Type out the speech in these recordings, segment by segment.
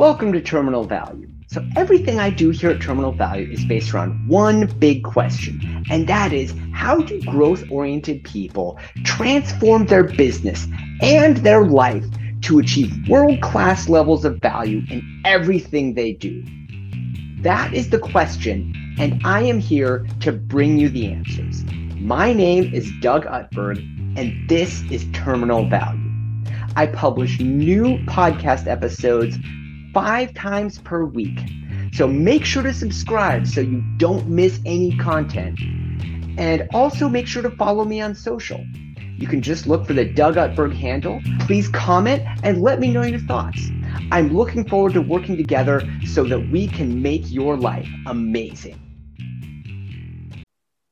Welcome to Terminal Value. So, everything I do here at Terminal Value is based around one big question, and that is how do growth oriented people transform their business and their life to achieve world class levels of value in everything they do? That is the question, and I am here to bring you the answers. My name is Doug Utberg, and this is Terminal Value. I publish new podcast episodes five times per week. So make sure to subscribe so you don't miss any content. And also make sure to follow me on social. You can just look for the Doug Utberg handle. Please comment and let me know your thoughts. I'm looking forward to working together so that we can make your life amazing.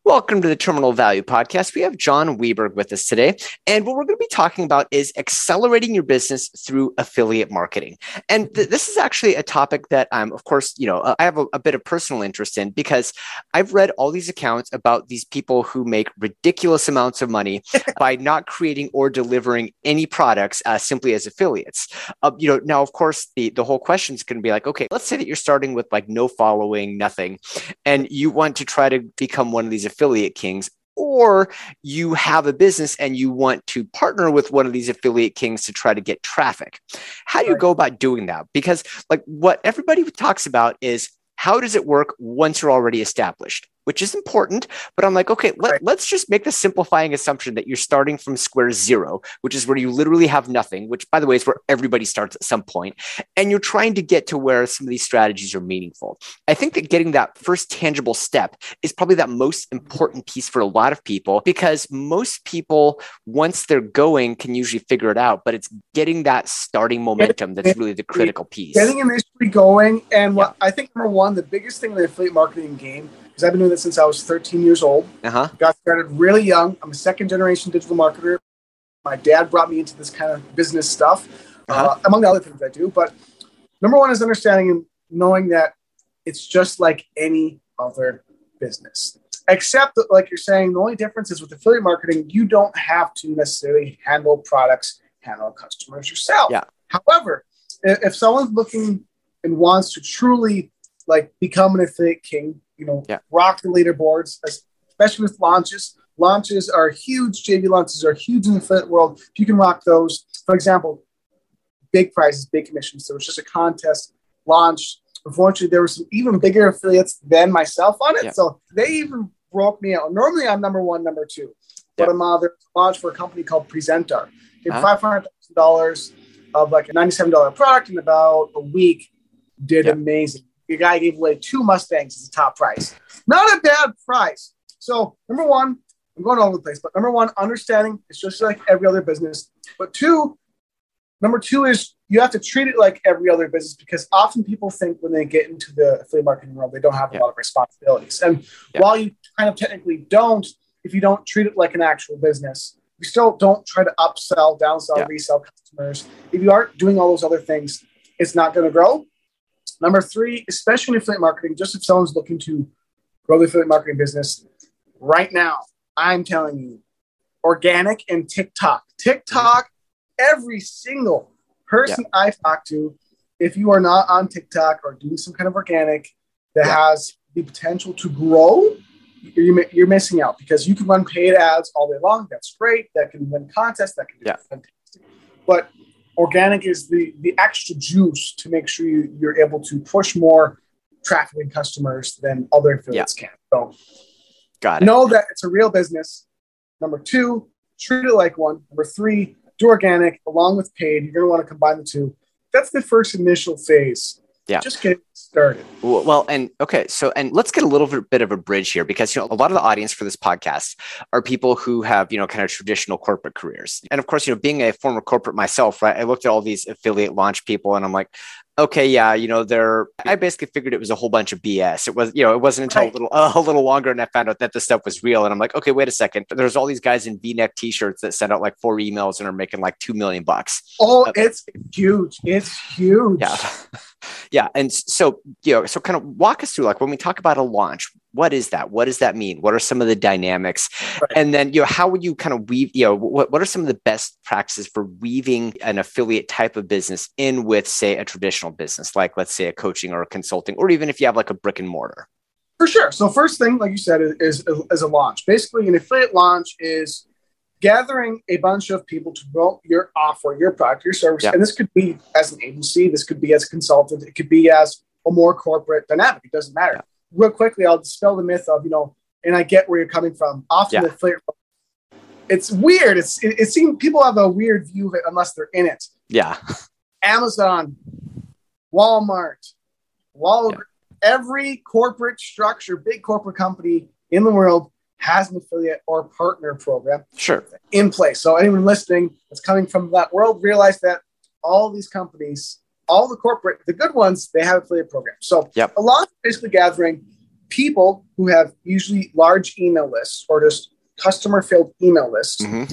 Welcome to the Terminal Value Podcast. We have Jon Weberg with us today. And what we're going to be talking about is accelerating your business through affiliate marketing. And th- this is actually a topic that I'm, of course, you know, I have a, a, bit of personal interest in because I've read all these accounts about these people who make ridiculous amounts of money by not creating or delivering any products uh, simply as affiliates. Uh, you know, now, of course, the, the whole question is going to be like, okay, let's say that you're starting with like no following, nothing, and you want to try to become one of these affiliate kings or you have a business and you want to partner with one of these affiliate kings to try to get traffic. How do you go about doing that? Because, like, what everybody talks about is how does it work once you're already established? Which is important. But I'm like, okay, let, us just make the simplifying assumption that you're starting from square zero, which is where you literally have nothing, which, by the way, is where everybody starts at some point, and you're trying to get to where some of these strategies are meaningful. I think that getting that first tangible step is probably that most important piece for a lot of people because most people, once they're going, can usually figure it out. But it's getting that starting momentum that's really the critical piece. Getting initially going. And what yeah. I think, number one, the biggest thing in the affiliate marketing game because I've been doing this since I was 13 years old. Uh-huh. Got started really young. I'm a second generation digital marketer. My dad brought me into this kind of business stuff, uh-huh. uh, among the other things I do. But number one is understanding and knowing that it's just like any other business. Except that, like you're saying, the only difference is with affiliate marketing, you don't have to necessarily handle products, handle customers yourself. Yeah. However, if someone's looking and wants to truly like become an affiliate king, you know, yeah. rock the leaderboards, especially with launches. Launches are huge. JV launches are huge in the affiliate world. If you can rock those, for example, big prizes, big commissions. So it was just a contest launch. Unfortunately, there were some even bigger affiliates than myself on it. Yeah. So they even broke me out. Normally, I'm number one, number two. But yeah. I'm uh, launch for a company called Presentar. Did uh-huh. $500,000 of like a $97 product in about a week. Did yeah. amazing your guy gave away two Mustangs as a top price. Not a bad price. So, number one, I'm going all over the place, but number one, understanding it's just like every other business. But two, number two is you have to treat it like every other business because often people think when they get into the affiliate marketing world, they don't have yeah. a lot of responsibilities. And yeah. while you kind of technically don't, if you don't treat it like an actual business, you still don't try to upsell, downsell, yeah. resell customers. If you aren't doing all those other things, it's not going to grow. Number three, especially in affiliate marketing, just if someone's looking to grow the affiliate marketing business right now, I'm telling you, organic and TikTok. TikTok, every single person yeah. I talk to, if you are not on TikTok or doing some kind of organic that yeah. has the potential to grow, you're, you're missing out because you can run paid ads all day long. That's great. That can win contests. That can be yeah. fantastic. But organic is the the extra juice to make sure you, you're able to push more traffic and customers than other affiliates yeah. can. So got it. Know that it's a real business. Number two, treat it like one. Number three, do organic along with paid. You're gonna want to combine the two. That's the first initial phase. Yeah. Just getting started. Well, and okay, so and let's get a little bit of a bridge here because you know a lot of the audience for this podcast are people who have you know kind of traditional corporate careers, and of course you know being a former corporate myself, right? I looked at all these affiliate launch people, and I'm like, okay, yeah, you know, they're. I basically figured it was a whole bunch of BS. It was, you know, it wasn't until right. a little a little longer, and I found out that the stuff was real. And I'm like, okay, wait a second. There's all these guys in V-neck T-shirts that send out like four emails and are making like two million bucks. Oh, uh, it's huge! It's huge. Yeah, yeah. And so so you know, so kind of walk us through like when we talk about a launch, what is that? What does that mean? What are some of the dynamics? Right. And then you know, how would you kind of weave? You know, what what are some of the best practices for weaving an affiliate type of business in with, say, a traditional business, like let's say a coaching or a consulting, or even if you have like a brick and mortar. For sure. So first thing, like you said, is, is, is a launch. Basically, an affiliate launch is gathering a bunch of people to promote your offer, your product, your service. Yep. And this could be as an agency, this could be as a consultant, it could be as more corporate dynamic. It doesn't matter. Yep. Real quickly, I'll dispel the myth of, you know, and I get where you're coming from. Often the affiliate it's weird. It's it, it seems people have a weird view of it unless they're in it. Yeah. Amazon, Walmart, Walgreens, every corporate structure, big corporate company in the world has an affiliate or partner program sure in place. So anyone listening that's coming from that world realize that all these companies, all the corporate, the good ones, they have affiliate programs. So yep. a lot of basically gathering people who have usually large email lists or just customer filled email lists, mm-hmm.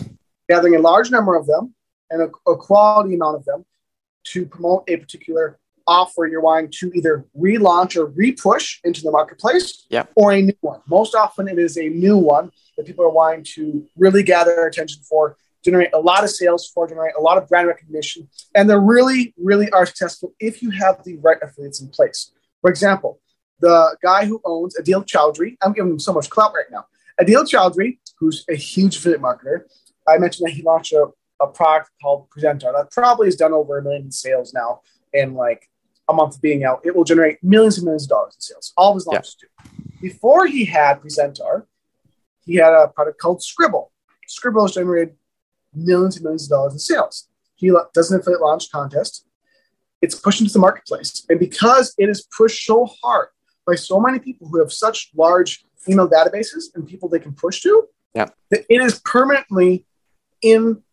gathering a large number of them and a, a quality amount of them to promote a particular offer you're wanting to either relaunch or repush into the marketplace yep. or a new one. Most often it is a new one that people are wanting to really gather attention for, generate a lot of sales for, generate a lot of brand recognition. And they really, really are successful if you have the right affiliates in place. For example, the guy who owns Adil Chowdhury, I'm giving him so much clout right now. Adil Chowdhury, who's a huge affiliate marketer, I mentioned that he launched a, a product called Presentar that probably has done over a million in sales now in like a month of being out, it will generate millions and millions of dollars in sales. All of his launches yeah. do. Before he had Presentar, he had a product called Scribble. Scribble has generated millions and millions of dollars in sales. He does an affiliate launch contest. It's pushed into the marketplace. And because it is pushed so hard by so many people who have such large email databases and people they can push to, yeah. that it is permanently in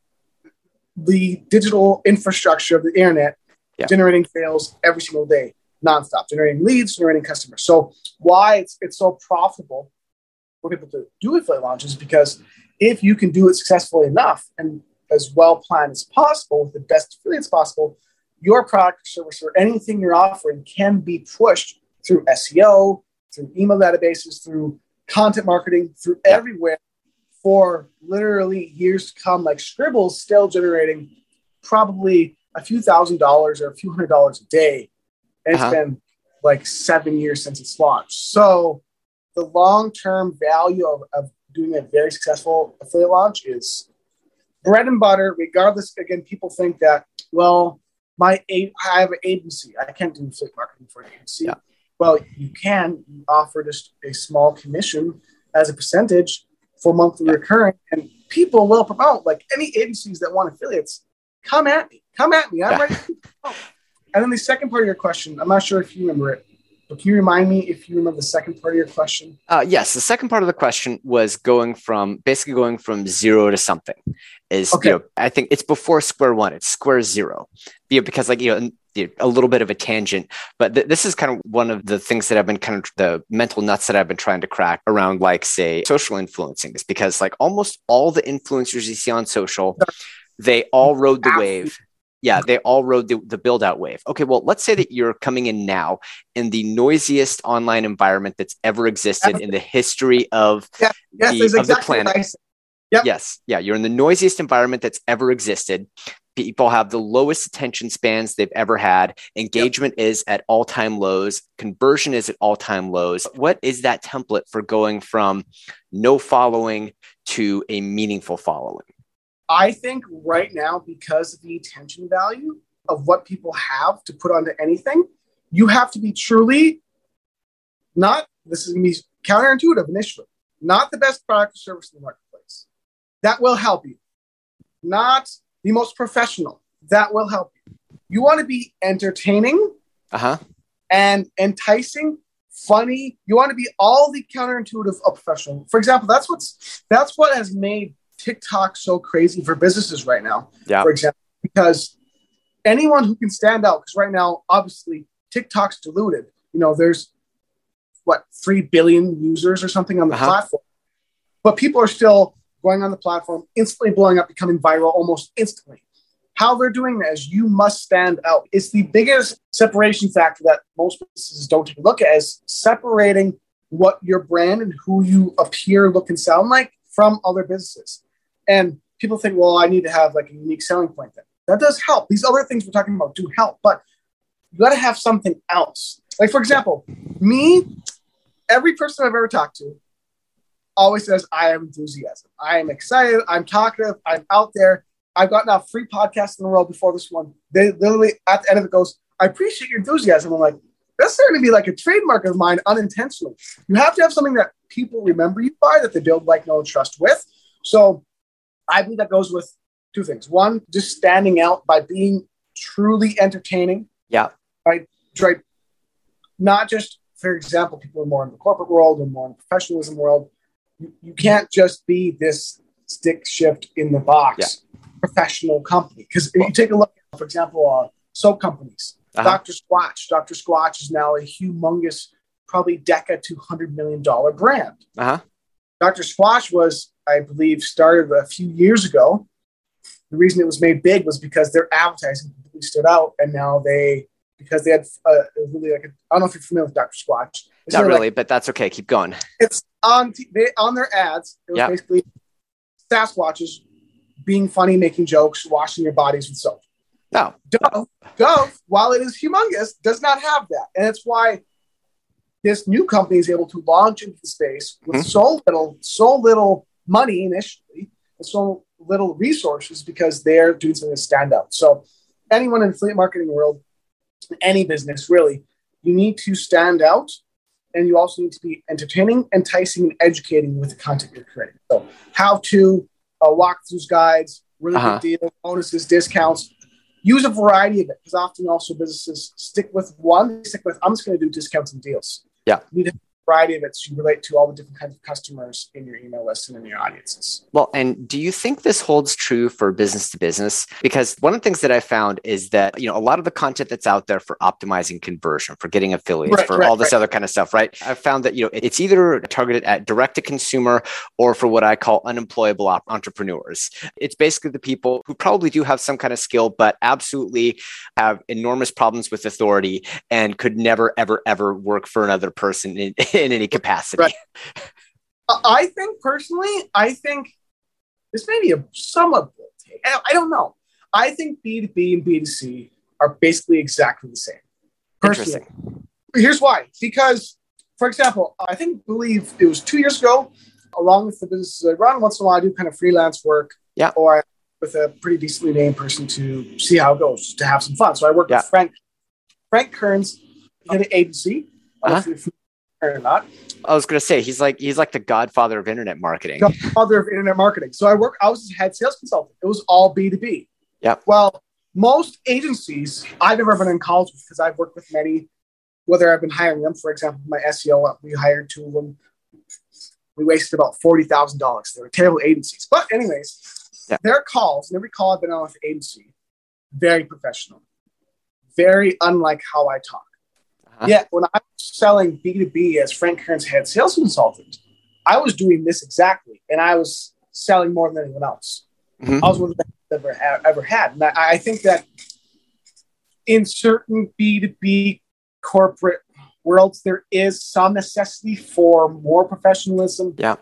the digital infrastructure of the internet yeah. generating sales every single day, nonstop, generating leads, generating customers. So why it's it's so profitable for people to do affiliate launches because if you can do it successfully enough and as well planned as possible with the best affiliates possible, your product or service or anything you're offering can be pushed through SEO, through email databases, through content marketing, through everywhere for literally years to come. Like Scribble's still generating probably a few thousand dollars or a few hundred dollars a day. And uh-huh. it's been like seven years since it's launched. So the long term value of, of doing a very successful affiliate launch is bread and butter, regardless. Again, people think that, well, my I have an agency. I can't do affiliate marketing for an agency. Yeah. Well, you can you offer just a small commission as a percentage for monthly yeah. recurring, and people will promote. Like any agencies that want affiliates, come at me. Come at me. I'm ready. And then the second part of your question, I'm not sure if you remember it, but can you remind me if you remember the second part of your question? Uh, yes, the second part of the question was going from basically going from zero to something. Is okay. you know, I think it's before square one. It's square zero, you know, because like you know a little bit of a tangent, but th- this is kind of one of the things that I've been kind of the mental nuts that I've been trying to crack around, like say social influencing, is because like almost all the influencers you see on social, they all rode the wave yeah, they all rode the, the build out wave. Okay, well, let's say that you're coming in now in the noisiest online environment that's ever existed in the history of, yeah, yes, the, of the planet. Yep. Yes, yeah, you're in the noisiest environment that's ever existed. People have the lowest attention spans they've ever had. Engagement yep. is at all time lows. Conversion is at all time lows. What is that template for going from no following to a meaningful following? I think right now, because of the attention value of what people have to put onto anything, you have to be truly not, this is be counterintuitive initially, not the best product or service in the marketplace. That will help you. Not the most professional. That will help you. You want to be entertaining uh-huh. and enticing, funny. You want to be all the counterintuitive of professional. For example, that's what's that's what has made TikTok so crazy for businesses right now. Yeah. For example, because anyone who can stand out, because right now, obviously, TikTok's diluted. You know, there's what three billion users or something on the uh-huh. platform, but people are still going on the platform, instantly blowing up, becoming viral almost instantly. how they're doing that is you must stand out. It's the biggest separation factor that most businesses don't take a look at is separating what your brand and who you appear, look, and sound like from other businesses. And people think, well, I need to have like a unique selling point. Then that does help. These other things we're talking about do help, but you got to have something else. Like for example, me, every person I've ever talked to always says, I am enthusiasm. I am excited. I'm talkative. I'm out there. I've gotten a free podcast in the world before this one. They literally at the end of it goes, I appreciate your enthusiasm. I'm like, that's starting to be like a trademark of mine unintentionally. You have to have something that people remember you by, that they build like, know, trust with. So I think that goes with two things. One, just standing out by being truly entertaining. Yeah. Right. Right. Not just, for example, people are more in the corporate world or more in the professionalism world. You, you can't just be this stick shift in the box yeah. professional company. Because if you take a look, for example, uh, soap companies, uh-huh. Dr. Squatch. Dr. Squatch is now a humongous, probably Deca $200 million brand. Uh-huh. Dr. Squatch was, I believe, started a few years ago. The reason it was made big was because their advertising completely stood out, and now they, because they had uh, really like, I don't know if you're familiar with Dr. Squatch. It's Not really, like, but that's okay. Keep going. It's on t- they, on their ads. It was yep. basically Sasquatches being funny, making jokes, washing your bodies with soap. No. Dove, Dove, while it is humongous, does not have that. And it's why this new company is able to launch into the space with mm-hmm. so little, so little money initially, and so little resources because they're doing something to stand out. So anyone in the affiliate marketing world, any business really, you need to stand out and you also need to be entertaining, enticing, and educating with the content you're creating. So how to uh, walkthroughs guides, really uh-huh. good deals, bonuses, discounts, use a variety of it because often also businesses stick with one, stick with, I'm just going to do discounts and deals. Yeah. You need to variety of it so you relate to all the different kinds of customers in your email list and in your audiences. Well, and do you think this holds true for business to business? Because one of the things that I found is that, you know, a lot of the content that's out there for optimizing conversion, for getting affiliates, right, for right, all this right. other kind of stuff, right? I've found that, you know, it's either targeted at direct to consumer or for what I call unemployable op- entrepreneurs. It's basically the people who probably do have some kind of skill, but absolutely have enormous problems with authority and could never, ever, ever work for another person in, in any capacity. Right. I think personally, I think this may be a somewhat I don't know. I think B2B and B2C are basically exactly the same. Personally. Interesting. Here's why. Because, for example, I think believe it was two years ago, along with the businesses I run, once in a while I do kind of freelance work. Yeah. Or with a pretty decently named person to see how it goes, to have some fun. So I work yeah. with Frank Frank Kern, he had an agency. Uh-huh or not. I was going to say he's like he's like the godfather of internet marketing. Godfather of internet marketing. So I work. I was head sales consultant. It was all B two B. Yeah. Well, most agencies I've ever been in calls with because I've worked with many. Whether I've been hiring them, for example, my SEO, we hired two of them. We wasted about forty thousand dollars. They were terrible agencies, but anyways, yeah. their calls and every call I've been on with agency, very professional, very unlike how I talk. Yeah, when I was selling B2B as Frank Kern's head sales consultant, I was doing this exactly, and I was selling more than anyone else. Mm-hmm. I was one of the best I've ever, ever had. And I, I think that in certain B2B corporate worlds, there is some necessity for more professionalism. Yeah.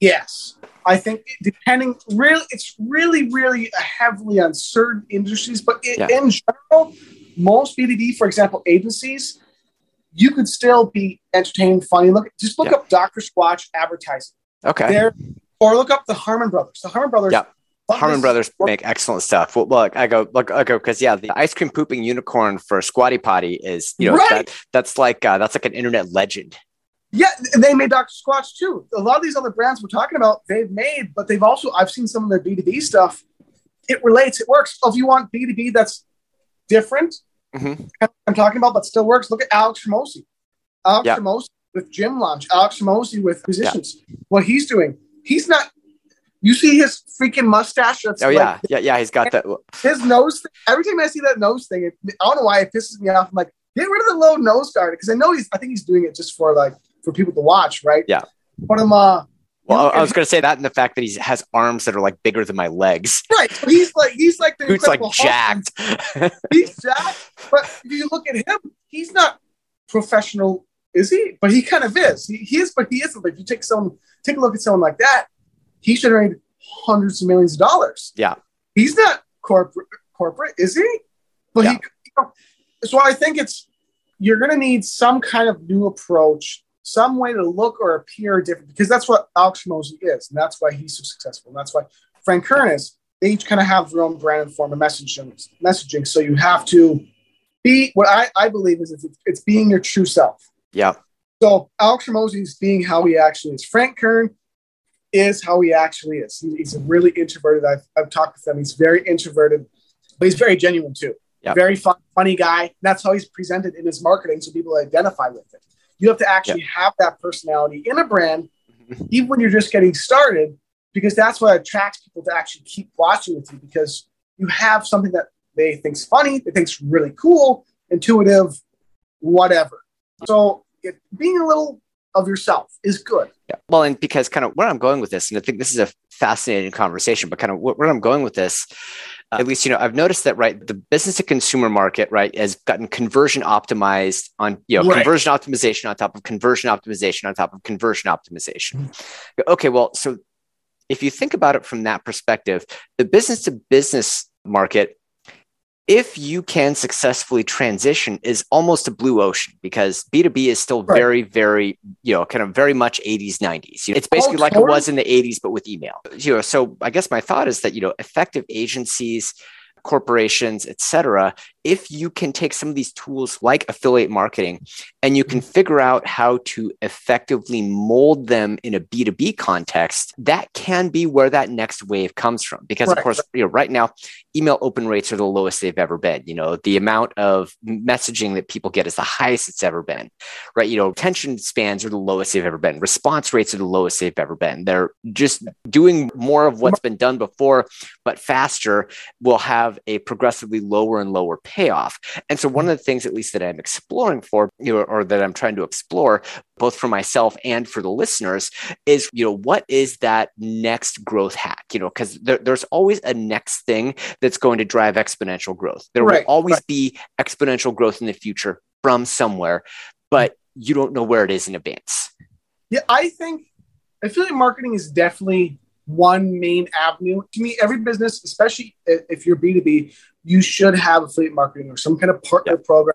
Yes. I think depending really, it's really, really heavily on certain industries, but in, yeah. in general, most B2B, for example, agencies, you could still be entertained, funny. Look, just look yeah. up Dr. Squatch advertising. Okay. There, or look up the Harmon Brothers. The Harmon Brothers. Yeah. Harmon Brothers make excellent stuff. Well, look, I go, look, I go, because yeah, the ice cream pooping unicorn for Squatty Potty is, you know, right. that, that's like uh, that's like an internet legend. Yeah, they made Dr. Squatch too. A lot of these other brands we're talking about, they've made, but they've also I've seen some of their B two B stuff. It relates, it works. So if you want B two B that's different, Mm-hmm. I'm talking about, but still works. Look at Alex Hormozi. Alex yeah. With Gym Launch. Alex Hormozi with Musicians. Yeah. What he's doing, he's not. You see his freaking mustache? That's oh like, yeah, yeah, yeah. He's got that. His nose. Thing, every time I see that nose thing, it, I don't know why it pisses me off. I'm like, get rid of the low nose guard because I know he's. I think he's doing it just for like for people to watch, right? Yeah. But I'm uh, Well, I was going to say that, and the fact that he has arms that are like bigger than my legs. Right. So he's like he's like the Dude's like jacked. he's jacked. But if you look at him, he's not professional, is he? But he kind of is. He, he is, but he isn't. But if you take someone, take a look at someone like that, he's generated hundreds of millions of dollars. Yeah. He's not corporate, corporate, is he? But Yeah. he. You know, so I think it's you're going to need some kind of new approach, some way to look or appear different, because that's what Alex Hormozi is, and that's why he's so successful, and that's why Frank Kern is. They each kind of have their own brand and form of messaging. Messaging, so you have to be what I, I believe is it's, it's being your true self. Yeah. So Alex Hormozi is being how he actually is. Frank Kern is how he actually is. He- he's a really introverted. I've, I've talked with him. He's very introverted, but he's very genuine too. Yeah. Very fun, funny guy. That's how he's presented in his marketing, so people identify with it. You have to actually have that personality in a brand, mm-hmm. even when you're just getting started, because that's what attracts people to actually keep watching with you. Because you have something that they think's funny, they think's really cool, intuitive, whatever. So it, being a little of yourself is good. Yeah. Well, and because kind of where I'm going with this, and I think this is a fascinating conversation, but kind of where I'm going with this, Uh, at least, you know, I've noticed that, right, the business to consumer market, right, has gotten conversion optimized on, you know, Right. conversion optimization on top of conversion optimization on top of conversion optimization. Hmm. Okay. Well, so if you think about it from that perspective, the business to business market if you can successfully transition is almost a blue ocean because b2b is still Right. very very you know kind of very much 80s 90s You know, it's oh, basically like it was in the 80s but with email. You know so i guess my thought is that you know effective agencies corporations etc if you can take some of these tools like affiliate marketing and you can figure out how to effectively mold them in a b2b context that can be where that next wave comes from because of course you know right now email open rates are the lowest they've ever been. You know, the amount of messaging that people get is the highest it's ever been, right? You know, attention spans are the lowest they've ever been. Response rates are the lowest they've ever been. They're just doing more of what's been done before, but faster will have a progressively lower and lower payoff. And so, one of the things, at least that I'm exploring for, you know, or that I'm trying to explore, both for myself and for the listeners, is you know what is that next growth hack? You know, because there, there's always a next thing that's going to drive exponential growth. There Right, will always right. be exponential growth in the future from somewhere, but you don't know where it is in advance. Yeah, I think affiliate marketing is definitely one main avenue. To me, every business, especially if you're B2B, you should have affiliate marketing or some kind of partner program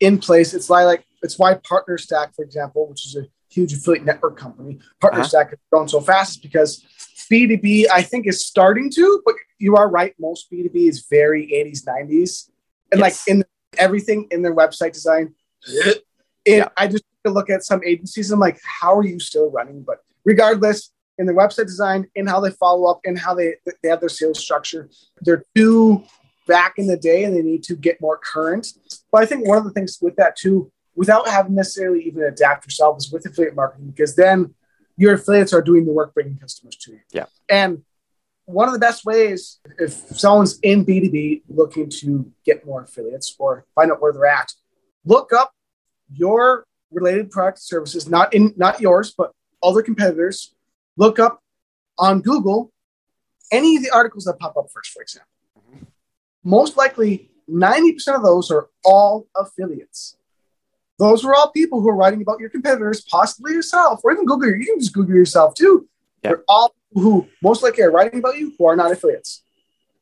in place. It's like, like it's why PartnerStack, for example, which is a huge affiliate network company, Partner Uh-huh. Stack has grown so fast is because B2B, I think, is starting to, but you are right. Most B2B is very 80s, 90s. And like in everything in their website design, it, Yeah. I just look at some agencies. I'm like, how are you still running? But regardless, in their website design, in how they follow up, in how they they have their sales structure, they're too back in the day, and they need to get more current. But I think one of the things with that too, without having necessarily even adapt yourself, is with affiliate marketing because then your affiliates are doing the work bringing customers to you. Yeah. And one of the best ways, if someone's in B2B looking to get more affiliates or find out where they're at, look up your related product services, not in not yours, but other competitors. Look up on Google any of the articles that pop up first, for example. Mm-hmm. Most likely, 90% of those are all affiliates. Those are all people who are writing about your competitors, possibly yourself, or even Google. You can just Google yourself too. Yeah. They're all who most likely are writing about you who are not affiliates,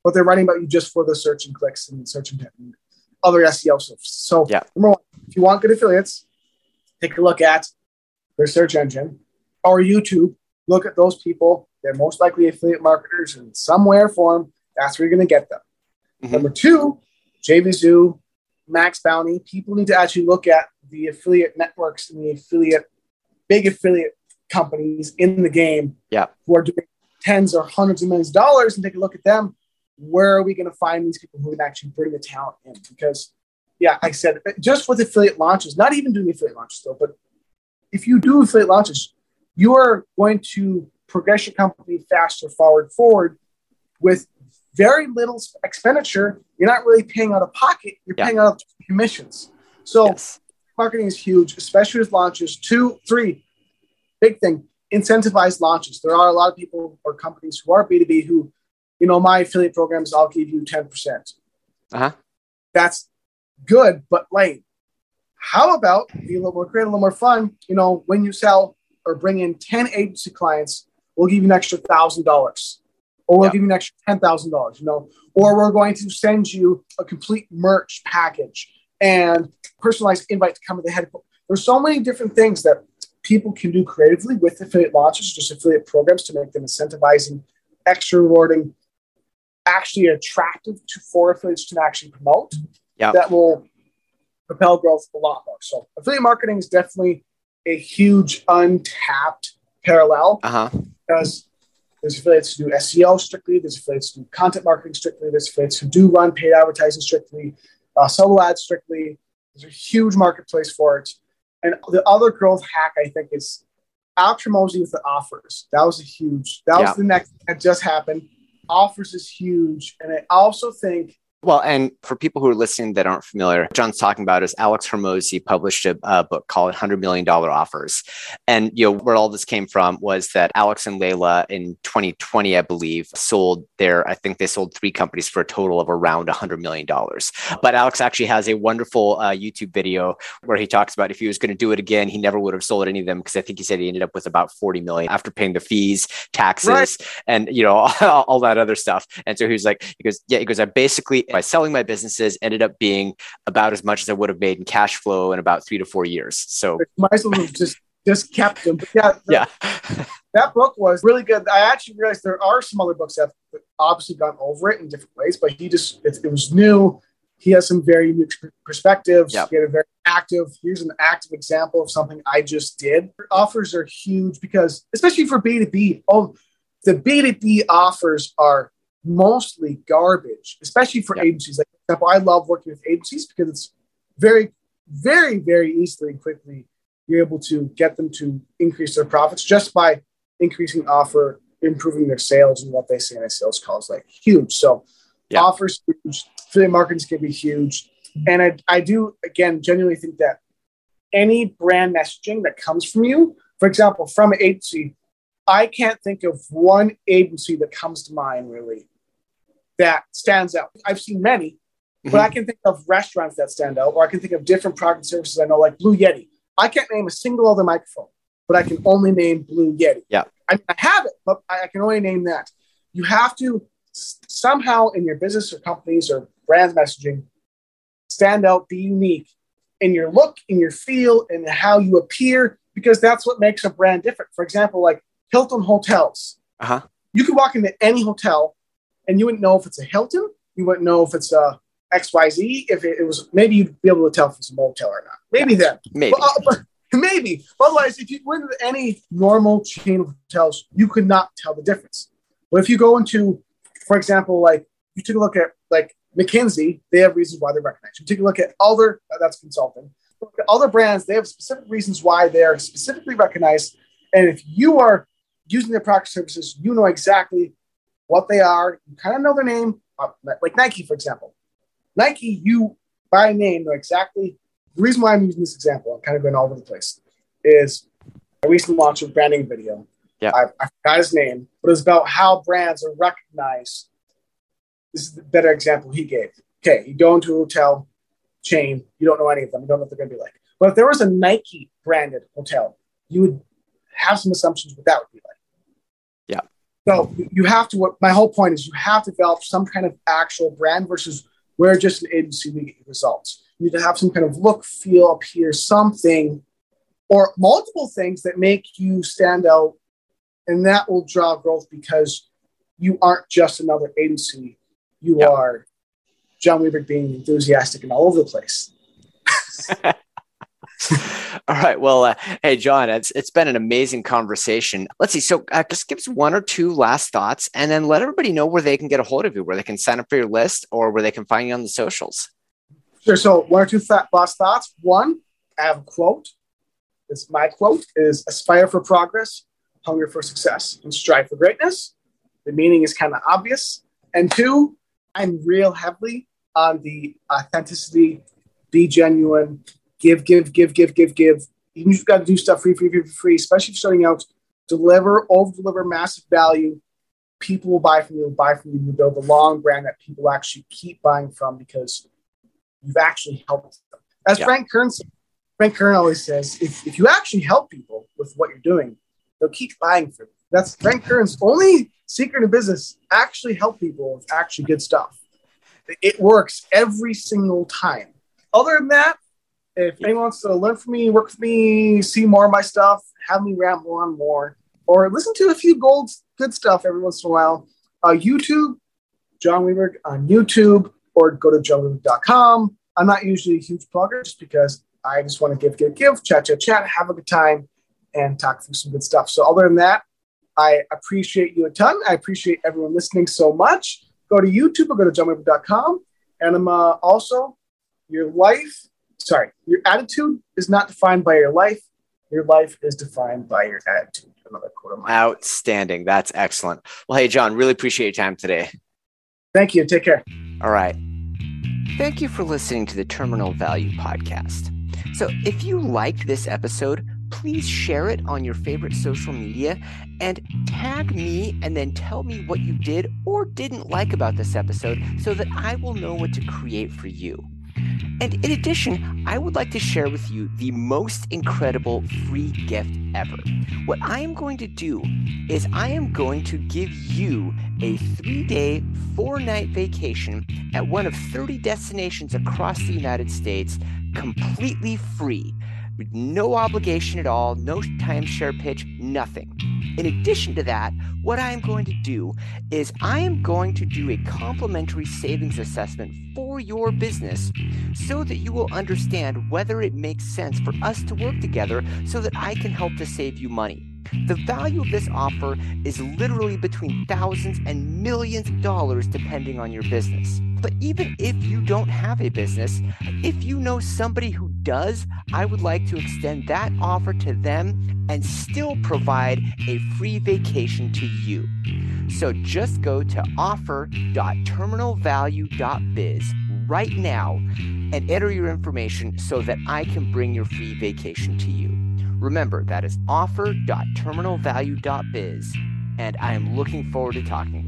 but they're writing about you just for the search and clicks and search intent and other SEO stuff. So, Yeah. number one, if you want good affiliates, take a look at their search engine or YouTube. Look at those people. They're most likely affiliate marketers in some way or form. That's where you're going to get them. Mhm. Number two, JVZoo, MaxBounty. People need to actually look at the affiliate networks and the affiliate, big affiliate companies in the game Yeah. who are doing tens or hundreds of millions of dollars and take a look at them. Where are we going to find these people who can actually bring the talent in? Because, yeah, like I said, just with affiliate launches, not even doing affiliate launches though, but if you do affiliate launches, you are going to progress your company faster forward forward with very little expenditure. You're not really paying out of pocket. You're Yeah. paying out of commissions. So Yes. marketing is huge, especially with launches. Two, three, big thing. incentivize launches. There are a lot of people or companies who are B2B who, you know, my affiliate programs, I'll give you 10%. Uh-huh. That's good, but lame. How about be a little more creative, a little more fun? You know, when you sell or bring in 10 agency clients, we'll give you an extra thousand dollars. Or we'll give you an extra ten thousand dollars, you know, or we're going to send you a complete merch package and personalized invite to come to the head. There's so many different things that people can do creatively with affiliate launches, just affiliate programs to make them incentivizing, extra rewarding, actually attractive to for affiliates to actually promote. Yeah. That will propel growth a lot more. So affiliate marketing is definitely a huge untapped parallel Uh-huh. because there's affiliates who do SEO strictly, there's affiliates who do content marketing strictly, there's affiliates who do run paid advertising strictly, uh, solo ads strictly. There's a huge marketplace for it. And the other growth hack I think is Alex Hormozi with the offers. That was a huge. That was Yeah. the next that just happened. Offers is huge, and I also think Well, and for people who are listening that aren't familiar, Jon's talking about is Alex Hormozi published a, a book called $100 Million Offers. And, you know, where all this came from was that Alex and Leila in 2020, I believe, sold their, I think they sold three companies for a total of around $100 million. But Alex actually has a wonderful uh, YouTube video where he talks about if he was going to do it again, he never would have sold any of them because I think he said he ended up with about 40 million after paying the fees, taxes, Right. and, you know, all, all that other stuff. And so he was like, he goes, yeah, he goes, I basically, by selling my businesses, ended up being about as much as I would have made in cash flow in about three to four years. So, might as well just just kept them. But yeah, yeah. that book was really good. I actually realized there are some other books that have obviously gone over it in different ways, but he just it, it was new. He has some very unique perspectives. Yep. He had a very active. Here's an active example of something I just did. Offers are huge because, especially for B two B, oh, the B two B offers are mostly garbage, especially for Yep. agencies. Like, for example, I love working with agencies because it's very, very, very easily and quickly you're able to get them to increase their profits just by increasing offer, improving their sales and what they say in a sales call is like huge. So offers huge, affiliate marketing is going to be huge. And I, I do again genuinely think that any brand messaging that comes from you, for example, from an agency, I can't think of one agency that comes to mind really that stands out. I've seen many, but I can think of restaurants that stand out, or I can think of different product services I know, like Blue Yeti. I can't name a single other microphone, but I can only name Blue Yeti. Yeah. I, I have it, but I, can only name that. You have to somehow in your business or companies or brand messaging stand out, be unique in your look, in your feel, and how you appear, because that's what makes a brand different. For example, like Hilton Hotels. Uh-huh. You could walk into any hotel and you wouldn't know if it's a Hilton, you wouldn't know if it's a XYZ, if it, it was maybe you'd be able to tell if it's a motel or not. Maybe then. Maybe. But, uh, but maybe. Otherwise, if you went to any normal chain of hotels, you could not tell the difference. But if you go into, for example, like you take a look at like McKinsey, they have reasons why they're recognized. You take a look at other, uh, that's consulting. Look at Other brands, they have specific reasons why they are specifically recognized. And if you are using their product services, you know exactly what they are. You kind of know their name, uh, like Nike, for example. Nike, you by name know exactly. The reason why I'm using this example, I'm kind of going all over the place, is I recently launched a branding video. Yeah. I, I forgot his name, but it's about how brands are recognized. This is the better example he gave. Okay, you go into a hotel chain, you don't know any of them, you don't know what they're going to be like. But if there was a Nike branded hotel, you would have some assumptions what that would be like. So you have to. What my whole point is, you have to develop some kind of actual brand versus we're just an agency we get results. You need to have some kind of look, feel, appear, something, or multiple things that make you stand out, and that will draw growth because you aren't just another agency. You Yeah. are Jon Weberg being enthusiastic and all over the place. All right. Well, uh, hey, Jon, it's it's been an amazing conversation. Let's see. So, uh, just give us one or two last thoughts, and then let everybody know where they can get a hold of you, where they can sign up for your list, or where they can find you on the socials. Sure. So one or two last thoughts. One, I have a quote. It's my quote is aspire for progress, hunger for success, and strive for greatness. The meaning is kind of obvious. And two, I'm real heavily on the authenticity, be genuine, give, give, give, give, give, give. You've got to do stuff free, free, free, free, free, especially if you're starting out. deliver, over deliver massive value. People will buy from you, buy from you. You build a long brand that people actually keep buying from because you've actually helped them. As yeah. Frank Kern said, Frank Kern always says, if, if you actually help people with what you're doing, they'll keep buying from you. That's Frank Kern's only secret in business. Actually help people with actually good stuff. It works every single time. Other than that, if anyone wants to learn from me, work with me, see more of my stuff, have me ramble on more, or listen to a few gold good stuff every once in a while, uh, YouTube, Jon Weberg on YouTube, or go to jonweberg.com. I'm not usually a huge plugger just because I just want to give, give, give, chat, chat, chat, have a good time, and talk through some good stuff. So, other than that, I appreciate you a ton. I appreciate everyone listening so much. Go to YouTube or go to jonweberg.com. And I'm uh, also, your life sorry, your attitude is not defined by your life. Your life is defined by your attitude. Another quote of mine. Outstanding. That's excellent. Well, hey, Jon, really appreciate your time today. Thank you. Take care. All right. Thank you for listening to the Terminal Value Podcast. So, if you liked this episode, please share it on your favorite social media and tag me and then tell me what you did or didn't like about this episode so that I will know what to create for you. And in addition, I would like to share with you the most incredible free gift ever. What I am going to do is I am going to give you a three day, four night vacation at one of 30 destinations across the United States completely free with no obligation at all, no timeshare pitch, nothing. In addition to that, what I am going to do is I am going to do a complimentary savings assessment for your business so that you will understand whether it makes sense for us to work together so that I can help to save you money. The value of this offer is literally between thousands and millions of dollars depending on your business. But even if you don't have a business, if you know somebody who does, I would like to extend that offer to them and still provide a free vacation to you. So just go to offer.terminalvalue.biz right now and enter your information so that I can bring your free vacation to you. Remember, that is offer.terminalvalue.biz, and I am looking forward to talking